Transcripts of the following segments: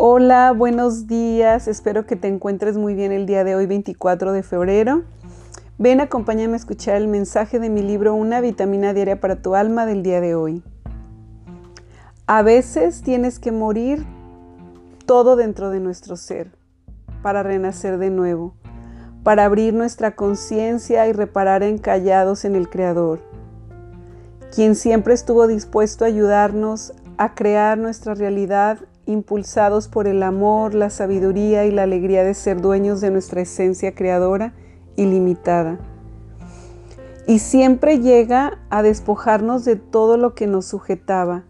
Hola, buenos días. Espero que te encuentres muy bien el día de hoy, 24 de febrero. Ven, acompáñame a escuchar el mensaje de mi libro Una vitamina diaria para tu alma del día de hoy. A veces tienes que morir todo dentro de nuestro ser para renacer de nuevo, para abrir nuestra conciencia y reparar encallados en el Creador, quien siempre estuvo dispuesto a ayudarnos a crear nuestra realidad impulsados por el amor, la sabiduría y la alegría de ser dueños de nuestra esencia creadora ilimitada. Y siempre llega a despojarnos de todo lo que nos sujetaba,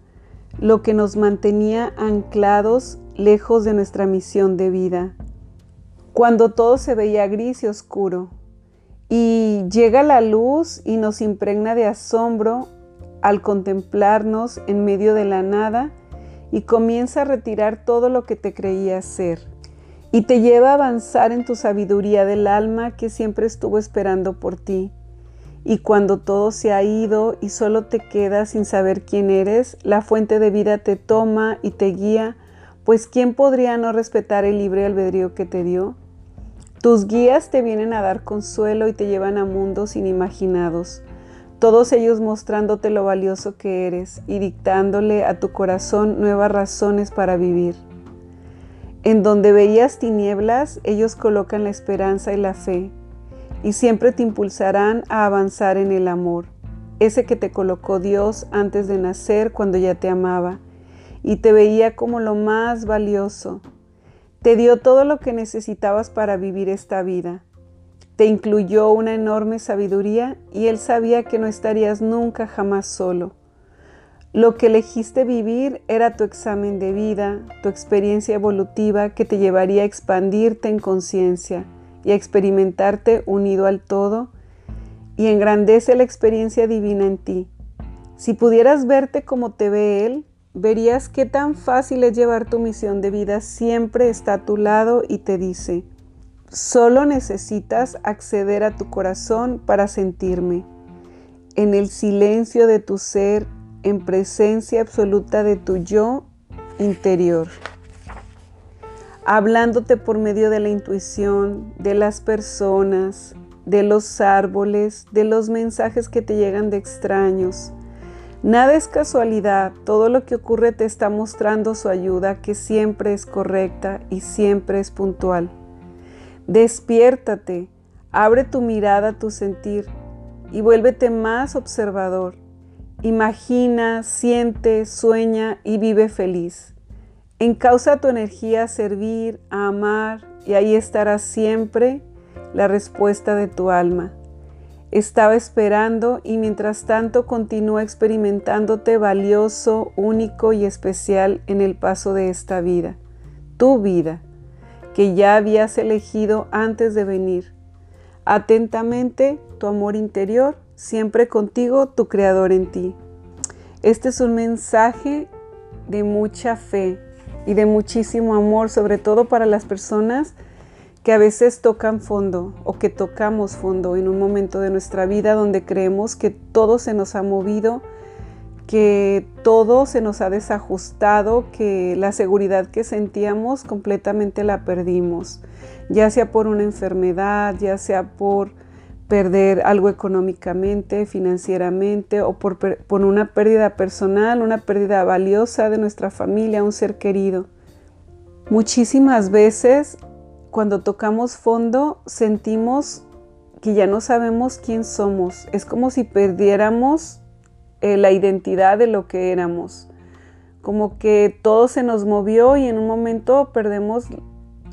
lo que nos mantenía anclados lejos de nuestra misión de vida. Cuando todo se veía gris y oscuro, y llega la luz y nos impregna de asombro al contemplarnos en medio de la nada y comienza a retirar todo lo que te creías ser y te lleva a avanzar en tu sabiduría del alma que siempre estuvo esperando por ti. Y cuando todo se ha ido y solo te quedas sin saber quién eres, la fuente de vida te toma y te guía, pues ¿quién podría no respetar el libre albedrío que te dio? Tus guías te vienen a dar consuelo y te llevan a mundos inimaginados todos ellos mostrándote lo valioso que eres y dictándole a tu corazón nuevas razones para vivir. En donde veías tinieblas, ellos colocan la esperanza y la fe, y siempre te impulsarán a avanzar en el amor, ese que te colocó Dios antes de nacer cuando ya te amaba, y te veía como lo más valioso. Te dio todo lo que necesitabas para vivir esta vida te incluyó una enorme sabiduría y Él sabía que no estarías nunca jamás solo. Lo que elegiste vivir era tu examen de vida, tu experiencia evolutiva que te llevaría a expandirte en conciencia y a experimentarte unido al todo y engrandece la experiencia divina en ti. Si pudieras verte como te ve Él, verías qué tan fácil es llevar tu misión de vida. Siempre está a tu lado y te dice, Solo necesitas acceder a tu corazón para sentirme. En el silencio de tu ser, en presencia absoluta de tu yo interior. Hablándote por medio de la intuición, de las personas, de los árboles, de los mensajes que te llegan de extraños. Nada es casualidad, todo lo que ocurre te está mostrando su ayuda que siempre es correcta y siempre es puntual. Despiértate, abre tu mirada a tu sentir y vuélvete más observador. Imagina, siente, sueña y vive feliz. Encausa tu energía a servir, a amar y ahí estará siempre la respuesta de tu alma. Estaba esperando y mientras tanto continúa experimentándote valioso, único y especial en el paso de esta vida, tu vida que ya habías elegido antes de venir. Atentamente, tu amor interior, siempre contigo, tu Creador en ti. Este es un mensaje de mucha fe y de muchísimo amor, sobre todo para las personas que a veces tocan fondo o que tocamos fondo en un momento de nuestra vida donde creemos que todo se nos ha movido que todo se nos ha desajustado, que la seguridad que sentíamos completamente la perdimos, ya sea por una enfermedad, ya sea por perder algo económicamente, financieramente o por, una pérdida personal, una pérdida valiosa de nuestra familia, un ser querido. Muchísimas veces cuando tocamos fondo sentimos que ya no sabemos quién somos. Es como si perdiéramos eh, la identidad de lo que éramos. Como que todo se nos movió y en un momento perdemos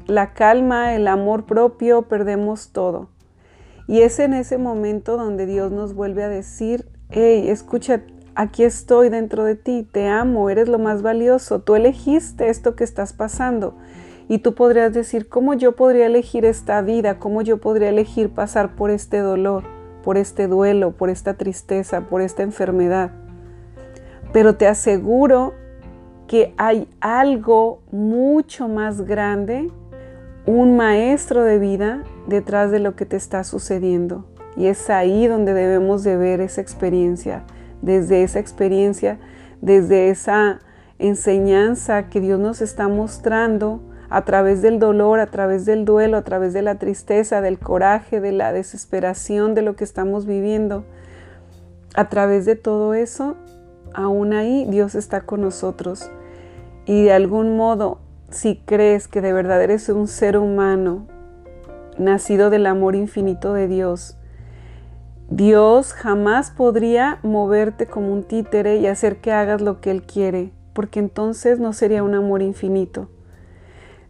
la calma, el amor propio, perdemos todo. Y es en ese momento donde Dios nos vuelve a decir, hey, escucha, aquí estoy dentro de ti, te amo, eres lo más valioso, tú elegiste esto que estás pasando. Y tú podrías decir, ¿cómo yo podría elegir esta vida? ¿Cómo yo podría elegir pasar por este dolor? Por este duelo, por esta tristeza, por esta enfermedad. Pero te aseguro que hay algo mucho más grande, un maestro de vida detrás de lo que te está sucediendo. Y es ahí donde debemos de ver esa experiencia, desde esa experiencia, desde esa enseñanza que Dios nos está mostrando a través del dolor, a través del duelo, a través de la tristeza, del coraje, de la desesperación de lo que estamos viviendo. A través de todo eso, aún ahí Dios está con nosotros. Y de algún modo, si crees que de verdad eres un ser humano, nacido del amor infinito de Dios, Dios jamás podría moverte como un títere y hacer que hagas lo que Él quiere, porque entonces no sería un amor infinito.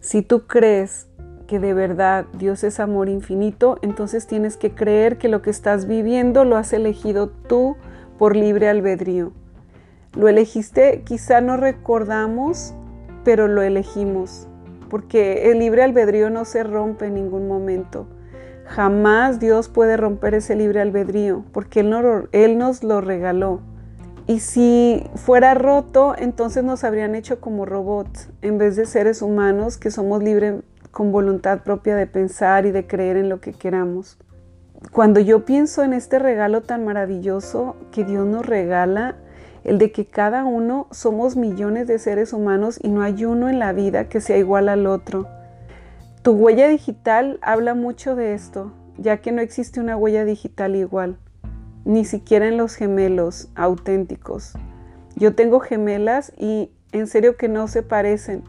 Si tú crees que de verdad Dios es amor infinito, entonces tienes que creer que lo que estás viviendo lo has elegido tú por libre albedrío. Lo elegiste, quizá no recordamos, pero lo elegimos, porque el libre albedrío no se rompe en ningún momento. Jamás Dios puede romper ese libre albedrío, porque Él, nos lo regaló. Y si fuera roto, entonces nos habrían hecho como robots, en vez de seres humanos que somos libres con voluntad propia de pensar y de creer en lo que queramos. Cuando yo pienso en este regalo tan maravilloso que Dios nos regala, el de que cada uno somos millones de seres humanos y no hay uno en la vida que sea igual al otro. Tu huella digital habla mucho de esto, ya que no existe una huella digital igual ni siquiera en los gemelos auténticos. Yo tengo gemelas y en serio que no se parecen.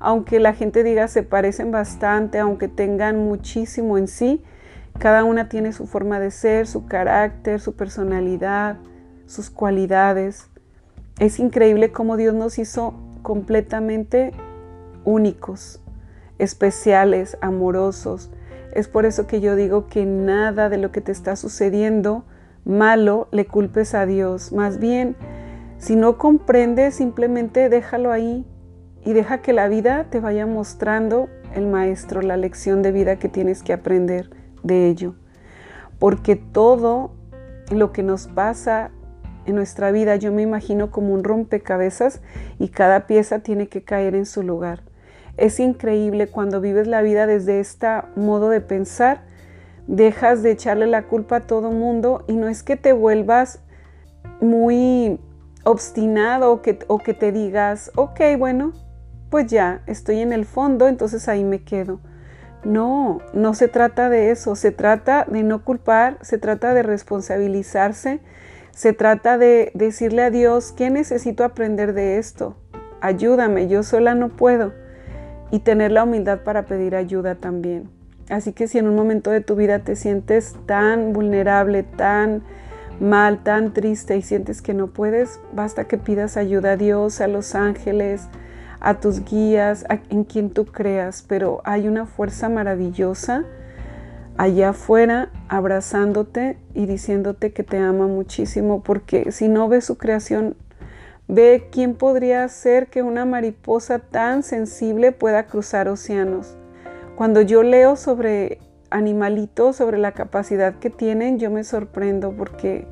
Aunque la gente diga se parecen bastante, aunque tengan muchísimo en sí, cada una tiene su forma de ser, su carácter, su personalidad, sus cualidades. Es increíble cómo Dios nos hizo completamente únicos, especiales, amorosos. Es por eso que yo digo que nada de lo que te está sucediendo malo le culpes a Dios. Más bien, si no comprendes, simplemente déjalo ahí y deja que la vida te vaya mostrando el maestro, la lección de vida que tienes que aprender de ello. Porque todo lo que nos pasa en nuestra vida, yo me imagino como un rompecabezas y cada pieza tiene que caer en su lugar. Es increíble cuando vives la vida desde este modo de pensar dejas de echarle la culpa a todo mundo y no es que te vuelvas muy obstinado o que, o que te digas, ok, bueno, pues ya, estoy en el fondo, entonces ahí me quedo. No, no se trata de eso, se trata de no culpar, se trata de responsabilizarse, se trata de decirle a Dios, ¿qué necesito aprender de esto? Ayúdame, yo sola no puedo. Y tener la humildad para pedir ayuda también. Así que si en un momento de tu vida te sientes tan vulnerable, tan mal, tan triste y sientes que no puedes, basta que pidas ayuda a Dios, a los ángeles, a tus guías, a, en quien tú creas, pero hay una fuerza maravillosa allá afuera abrazándote y diciéndote que te ama muchísimo, porque si no ves su creación, ve quién podría ser que una mariposa tan sensible pueda cruzar océanos. Cuando yo leo sobre animalitos, sobre la capacidad que tienen, yo me sorprendo porque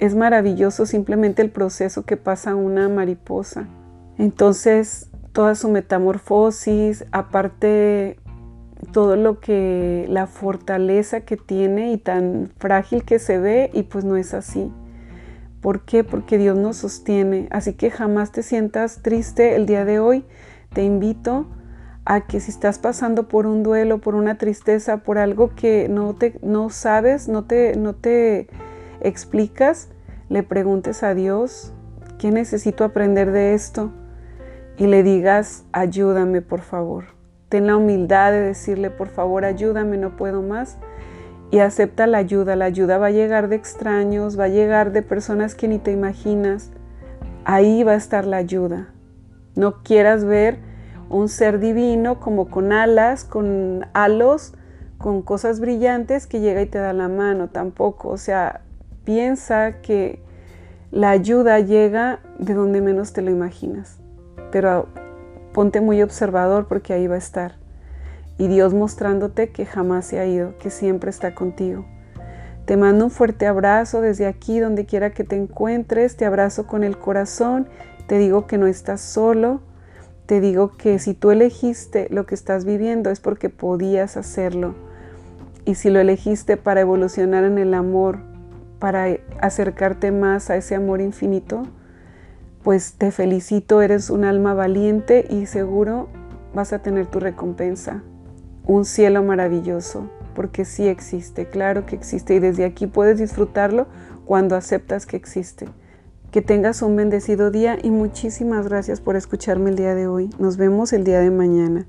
es maravilloso simplemente el proceso que pasa una mariposa. Entonces, toda su metamorfosis, aparte todo lo que la fortaleza que tiene y tan frágil que se ve y pues no es así. ¿Por qué? Porque Dios nos sostiene. Así que jamás te sientas triste el día de hoy. Te invito a que si estás pasando por un duelo, por una tristeza, por algo que no, te, no sabes, no te, no te explicas, le preguntes a Dios, ¿qué necesito aprender de esto? Y le digas, ayúdame por favor. Ten la humildad de decirle, por favor, ayúdame, no puedo más. Y acepta la ayuda. La ayuda va a llegar de extraños, va a llegar de personas que ni te imaginas. Ahí va a estar la ayuda. No quieras ver un ser divino como con alas, con halos, con cosas brillantes que llega y te da la mano tampoco. O sea, piensa que la ayuda llega de donde menos te lo imaginas. Pero ponte muy observador porque ahí va a estar. Y Dios mostrándote que jamás se ha ido, que siempre está contigo. Te mando un fuerte abrazo desde aquí, donde quiera que te encuentres. Te abrazo con el corazón. Te digo que no estás solo te digo que si tú elegiste lo que estás viviendo es porque podías hacerlo. Y si lo elegiste para evolucionar en el amor, para acercarte más a ese amor infinito, pues te felicito, eres un alma valiente y seguro vas a tener tu recompensa. Un cielo maravilloso, porque sí existe, claro que existe y desde aquí puedes disfrutarlo cuando aceptas que existe. Que tengas un bendecido día y muchísimas gracias por escucharme el día de hoy. Nos vemos el día de mañana.